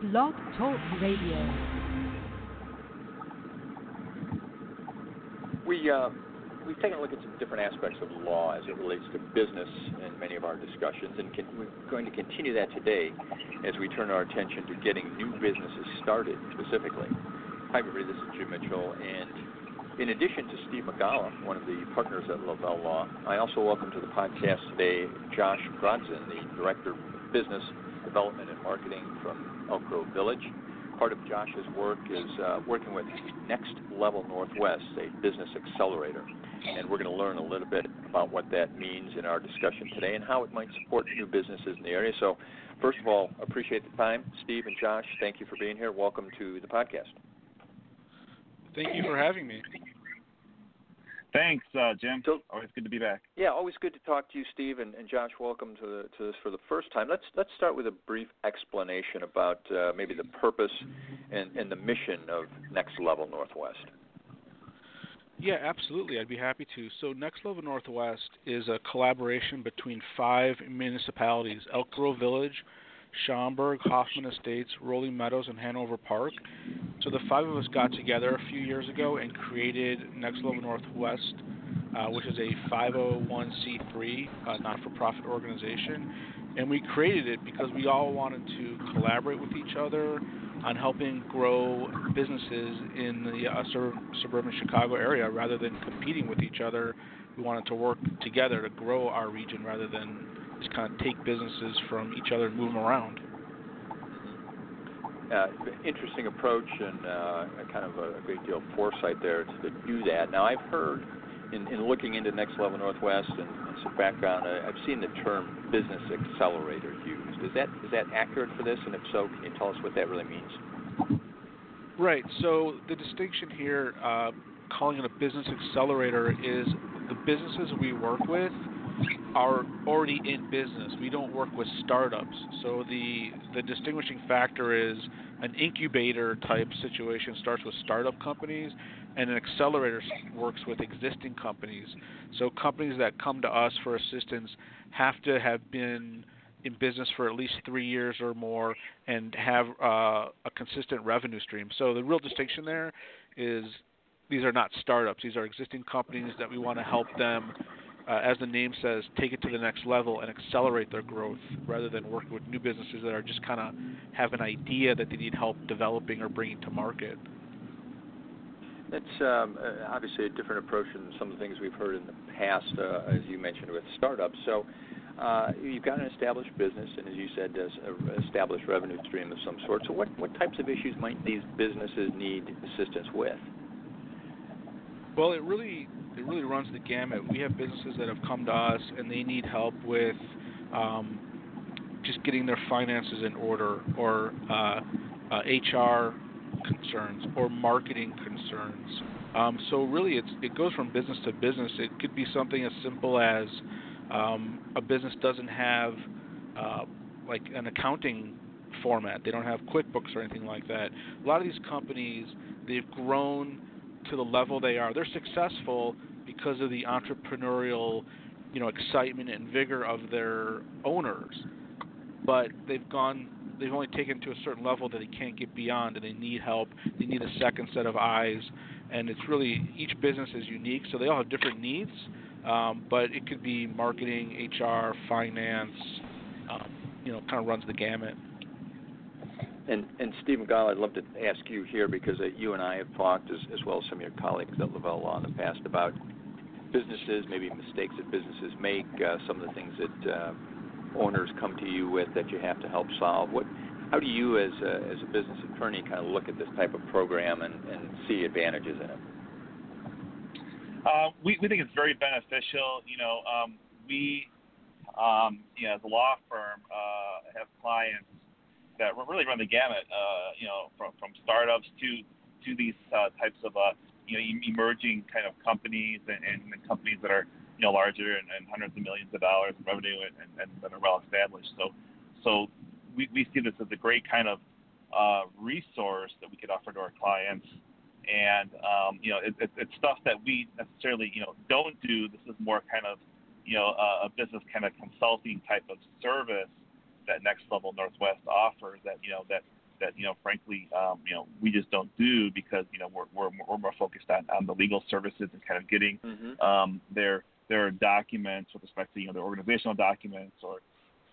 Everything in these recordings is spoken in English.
Blog Talk Radio. We uh, we've taken a look at some different aspects of law as it relates to business in many of our discussions, and can, we're going to continue that today as we turn our attention to getting new businesses started specifically. Hi, everybody. This is Jim Mitchell, and in addition to Steve Migala, one of the partners at Lavelle Law, I also welcome to the podcast today Josh Grodzin, the Director of Business Development and Marketing from Elk Grove Village. Part of Josh's work is uh, working with Next Level Northwest, a business accelerator. And we're going to learn a little bit about what that means in our discussion today and how it might support new businesses in the area. So, first of all, appreciate the time. Steve and Josh, thank you for being here. Welcome to the podcast. Thank you for having me. Thanks, uh, Jim. So, always good to be back. Yeah, always good to talk to you, Steve and, and Josh. Welcome to, the, to this for the first time. Let's let's start with a brief explanation about uh, maybe the purpose and, and the mission of Next Level Northwest. Yeah, absolutely. I'd be happy to. So, Next Level Northwest is a collaboration between five municipalities: Elk Grove Village, Schaumburg, Hoffman Estates, Rolling Meadows, and Hanover Park. So the five of us got together a few years ago and created Next Level Northwest, uh, which is a 501c3 uh, not-for-profit organization. And we created it because we all wanted to collaborate with each other on helping grow businesses in the uh, sur- suburban Chicago area rather than competing with each other. We wanted to work together to grow our region rather than just kind of take businesses from each other and move them around. Uh, interesting approach and uh, kind of a, a great deal of foresight there to do that. Now, I've heard in, in looking into Next Level Northwest and, and some background, uh, I've seen the term business accelerator used. Is that is that accurate for this? And if so, can you tell us what that really means? Right. So the distinction here, uh, calling it a business accelerator, is the businesses we work with are already in business. We don't work with startups. So the the distinguishing factor is an incubator type situation starts with startup companies and an accelerator works with existing companies. So companies that come to us for assistance have to have been in business for at least three years or more and have uh, a consistent revenue stream. So the real distinction there is these are not startups. These are existing companies that we want to help them uh, as the name says, take it to the next level and accelerate their growth rather than working with new businesses that are just kind of have an idea that they need help developing or bringing to market. That's um, uh, obviously a different approach than some of the things we've heard in the past, uh, as you mentioned with startups. So uh, you've got an established business, and as you said, an established revenue stream of some sort. So what, what types of issues might these businesses need assistance with? Well, it really it really runs the gamut. We have businesses that have come to us and they need help with um, just getting their finances in order, or uh, uh, HR concerns, or marketing concerns. Um, so really, it's it goes from business to business. It could be something as simple as um, a business doesn't have uh, like an accounting format. They don't have QuickBooks or anything like that. A lot of these companies, they've grown to the level they are. They're successful because of the entrepreneurial, you know, excitement and vigor of their owners. But they've gone they've only taken to a certain level that they can't get beyond and they need help. They need a second set of eyes and it's really each business is unique, so they all have different needs. Um, but it could be marketing, HR, finance, um, you know, kind of runs the gamut. And, and Steve Migala, I'd love to ask you here because uh, you and I have talked, as, as well as some of your colleagues at Lavelle Law in the past, about businesses, maybe mistakes that businesses make, uh, some of the things that uh, owners come to you with that you have to help solve. What, how do you, as a, as a business attorney, kind of look at this type of program and, and see advantages in it? Uh, we, we think it's very beneficial. You know, um, we, um, you know, as a law firm, uh, have clients that really run the gamut, uh, you know, from, from startups to to these uh, types of uh, you know emerging kind of companies and, and companies that are you know larger and, and hundreds of millions of dollars in revenue and, and, and that are well established. So so we, we see this as a great kind of uh, resource that we could offer to our clients. And um, you know, it, it, it's stuff that we necessarily you know don't do. This is more kind of you know a, a business kind of consulting type of service that Next Level Northwest offers that you know that that you know, frankly, um, you know, we just don't do because you know we're we're, we're more focused on, on the legal services and kind of getting Mm-hmm. um, their their documents with respect to you know their organizational documents or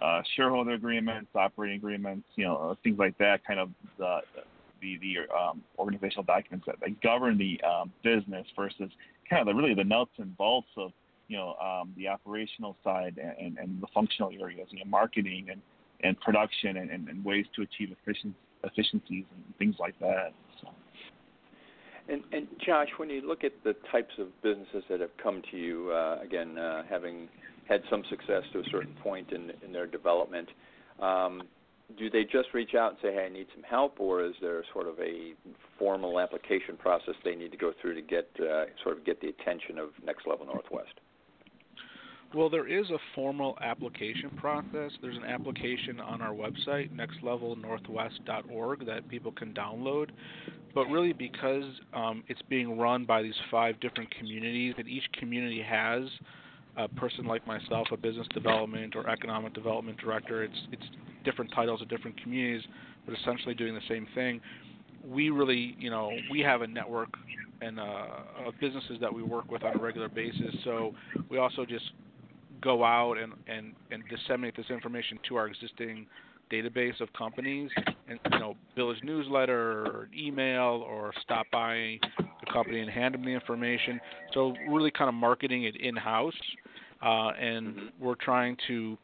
uh, shareholder agreements, operating agreements, you know, things like that. Kind of the the the um, organizational documents that, that govern the um, business versus kind of the really the nuts and bolts of you know um, the operational side and, and the functional areas, you know, marketing and and production and, and, and ways to achieve efficiencies and things like that. So. And, and Josh, when you look at the types of businesses that have come to you, uh, again, uh, having had some success to a certain point in, in their development, um, do they just reach out and say, "Hey, I need some help," or is there sort of a formal application process they need to go through to get uh, sort of get the attention of Next Level Northwest? Well, there is a formal application process. There's an application on our website, nextlevelnorthwest.org, that people can download. But really, because um, it's being run by these five different communities, and each community has a person like myself, a business development or economic development director. It's it's different titles of different communities, but essentially doing the same thing. We really, you know, we have a network and uh, of businesses that we work with on a regular basis. So we also just go out and, and, and disseminate this information to our existing database of companies and you know village newsletter or email or stop by the company and hand them the information. So really kind of marketing it in house uh, and we're trying to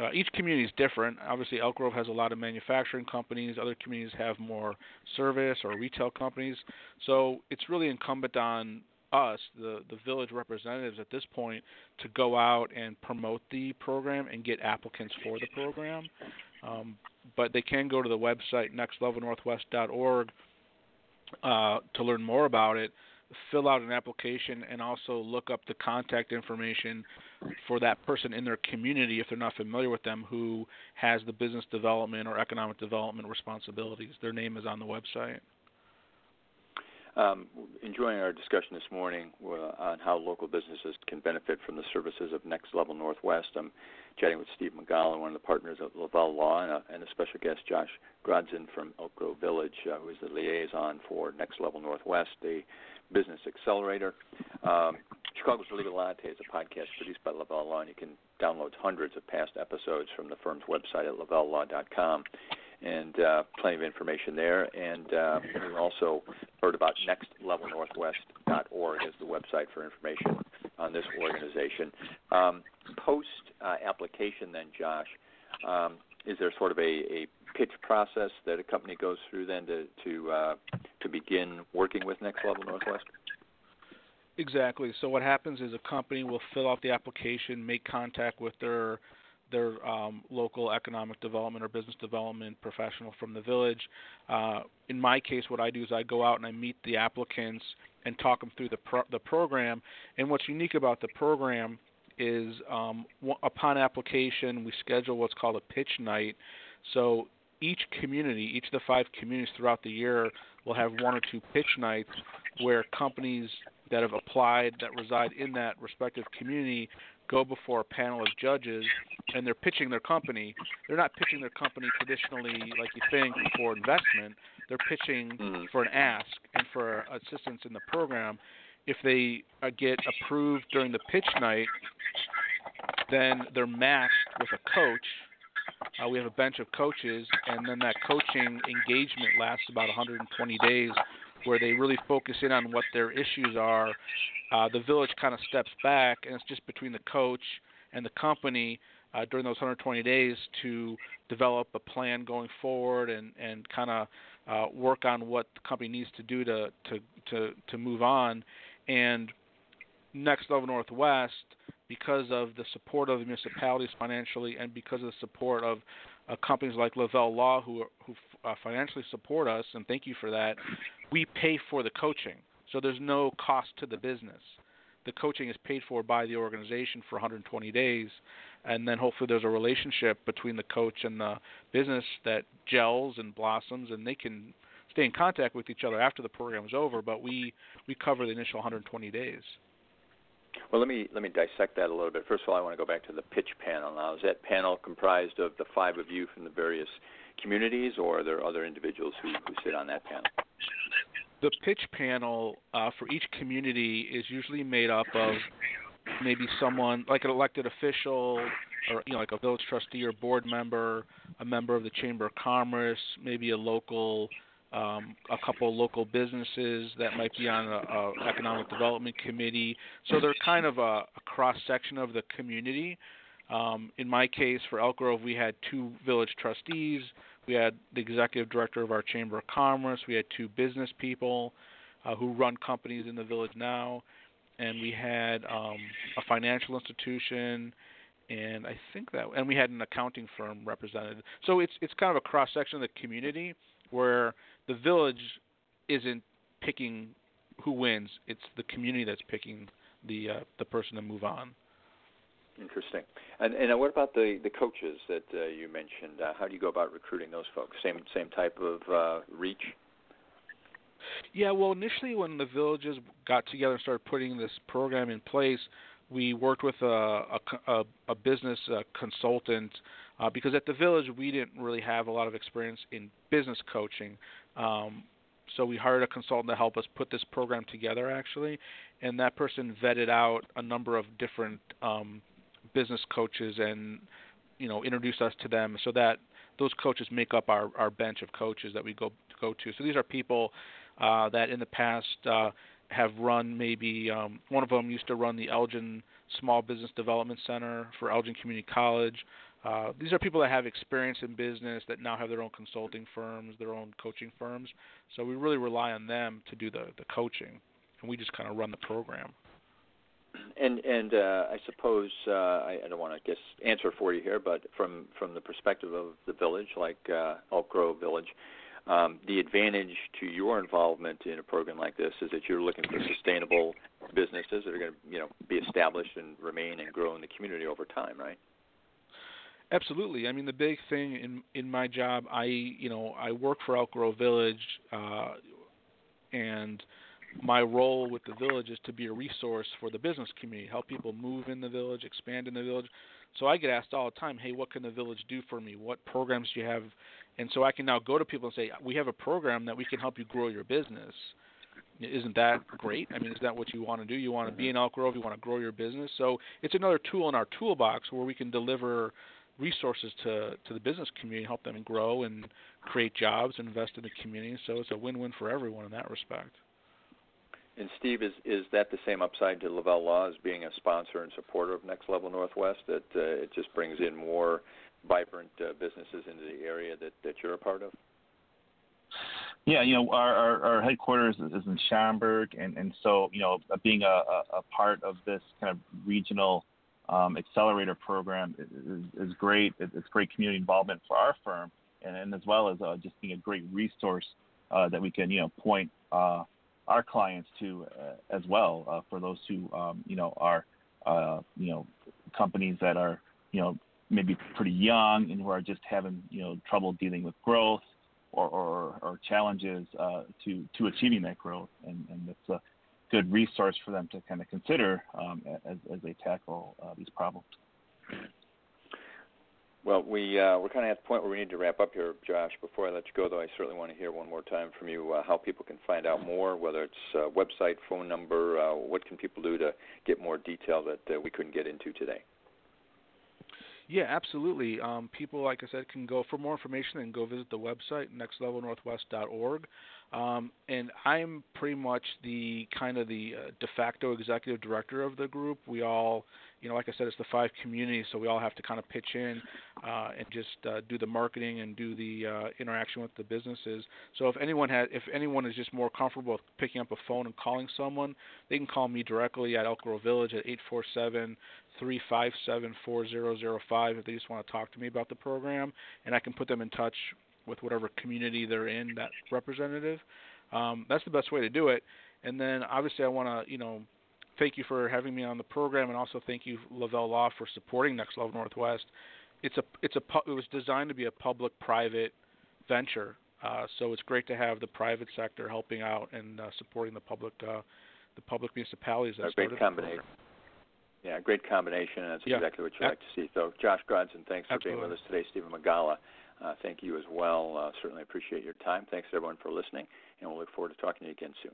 uh, each community is different. Obviously elk grove has a lot of manufacturing companies. Other communities have more service or retail companies. So it's really incumbent on us, the the village representatives at this point, to go out and promote the program and get applicants for the program. Um, but they can go to the website nextlevelnorthwest.org uh, to learn more about it, fill out an application, and also look up the contact information for that person in their community if they're not familiar with them who has the business development or economic development responsibilities. Their name is on the website. Um, enjoying our discussion this morning uh, on how local businesses can benefit from the services of Next Level Northwest. I'm chatting with Steve McGowan, one of the partners of Lavelle Law, and a, and a special guest, Josh Grodzin from Elk Grove Village, uh, who is the liaison for Next Level Northwest, the business accelerator. Um, Chicago's Legal Latte is a podcast produced by Lavelle Law, and you can download hundreds of past episodes from the firm's website at lavellelaw.com and uh, plenty of information there. And uh, we also heard about nextlevelnorthwest.org as the website for information on this organization. Um, Post uh, application, then, Josh, um, is there sort of a, a pitch process that a company goes through then to to uh, to begin working with Next Level Northwest? Exactly. So what happens is a company will fill out the application, make contact with their their um, local economic development or business development professional from the village. Uh, in my case, what I do is I go out and I meet the applicants and talk them through the pro- the program. And what's unique about the program is um, w- upon application, we schedule what's called a pitch night. So each community, each of the five communities throughout the year, will have one or two pitch nights where companies that have applied that reside in that respective community go before a panel of judges and they're pitching their company. They're not pitching their company traditionally like you think for investment. They're pitching Mhm. for an ask and for assistance in the program. If they uh, get approved during the pitch night, then they're matched with a coach. Uh, we have a bench of coaches, and then that coaching engagement lasts about 120 days, where they really focus in on what their issues are. Uh, the village kind of steps back, and it's just between the coach and the company uh, during those 120 days to develop a plan going forward and and kind of uh, work on what the company needs to do to to to to move on. And Next Level Northwest, because of the support of the municipalities financially, and because of the support of uh, companies like Lavelle Law, who who uh, financially support us, and thank you for that. We pay for the coaching, so there's no cost to the business. The coaching is paid for by the organization for 120 days, and then hopefully there's a relationship between the coach and the business that gels and blossoms, and they can stay in contact with each other after the program is over. But we we cover the initial 120 days. Well, let me let me dissect that a little bit. First of all, I want to go back to the pitch panel. Now, is that panel comprised of the five of you from the various communities, or are there other individuals who, who sit on that panel? The pitch panel uh, for each community is usually made up of maybe someone like an elected official, or you know, like a village trustee or board member, a member of the chamber of commerce, maybe a local, um, a couple local businesses that might be on a, a economic development committee. So they're kind of a, a cross section of the community. Um, in my case, for Elk Grove, we had two village trustees. We had the executive director of our chamber of commerce. We had two business people uh, who run companies in the village now, and we had um, a financial institution, and I think that, and we had an accounting firm represented. So it's it's kind of a cross section of the community where the village isn't picking who wins; it's the community that's picking the uh, the person to move on. Interesting. And and what about the the coaches that uh, you mentioned? Uh, how do you go about recruiting those folks? Same same type of uh, reach. Yeah, well, initially when the villages got together and started putting this program in place, we worked with a a, a business uh, consultant uh, because at the village we didn't really have a lot of experience in business coaching. Um, so we hired a consultant to help us put this program together actually, and that person vetted out a number of different um, business coaches and you know introduce us to them so that those coaches make up our, our bench of coaches that we go go to. So these are people uh, that in the past uh, have run maybe um, one of them used to run the Elgin Small Business Development Center for Elgin Community College. Uh, these are people that have experience in business that now have their own consulting firms, their own coaching firms. So we really rely on them to do the the coaching, and we just kind of run the program. And and uh, I suppose uh, I, I don't want to guess answer for you here, but from from the perspective of the village, like uh, Elk Grove Village, um, the advantage to your involvement in a program like this is that you're looking for sustainable businesses that are going to you know be established and remain and grow in the community over time, right? Absolutely. I mean, the big thing in in my job, I you know I work for Elk Grove Village, uh, and my role with the village is to be a resource for the business community, help people move in the village, expand in the village. So I get asked all the time, "Hey, what can the village do for me? What programs do you have?" And so I can now go to people and say, "We have a program that we can help you grow your business." Isn't that great? I mean, is that what you want to do? You want to be in Elk Grove, you want to grow your business. So it's another tool in our toolbox where we can deliver resources to to the business community, help them grow and create jobs, and invest in the community. So it's a win-win for everyone in that respect. And Steve, is is that the same upside to Lavelle Law as being a sponsor and supporter of Next Level Northwest? That uh, it just brings in more vibrant uh, businesses into the area that that you're a part of. Yeah, you know, our our, our headquarters is in Schaumburg, and and so you know, being a, a, a part of this kind of regional um, accelerator program is, is great. It's great community involvement for our firm, and, and as well as uh, just being a great resource uh, that we can you know point. Uh, our clients to uh, as well uh, for those who um, you know are uh, you know companies that are you know maybe pretty young and who are just having you know trouble dealing with growth or or, or challenges to to achieving that growth and and it's good resource for them to kind of consider um, as as they tackle uh, these problems. Well, we uh, we're kind of at the point where we need to wrap up here, Josh. Before I let you go, though, I certainly want to hear one more time from you uh, how people can find out more, whether it's uh, website, phone number, uh, what can people do to get more detail that uh, we couldn't get into today. Yeah, absolutely. Um, people, like I said, can go for more information and go visit the website nextlevelnorthwest.org. Um, and I'm pretty much the kind of the uh, de facto executive director of the group. We all you know, like I said, it's the five communities, so we all have to kind of pitch in uh, and just uh, do the marketing and do the uh, interaction with the businesses. So if anyone has, if anyone is just more comfortable with picking up a phone and calling someone, they can call me directly at Elk Grove Village at eight four seven three five seven four zero zero five if they just want to talk to me about the program, and I can put them in touch with whatever community they're in, that representative. Um, that's the best way to do it. And then obviously I want to, you know, thank you for having me on the program, and also thank you Lavelle Law for supporting Next Level Northwest. It's a it's a it was designed to be a public-private venture, uh, so it's great to have the private sector helping out and uh, supporting the public uh, the public municipalities that a great combination. Yeah, great combination, and that's yeah. exactly what you'd like to see. So, Josh Grodzin, thanks for being with us today. Stephen Migala uh, thank you as well. Uh, certainly appreciate your time. Thanks everyone for listening, and we'll look forward to talking to you again soon.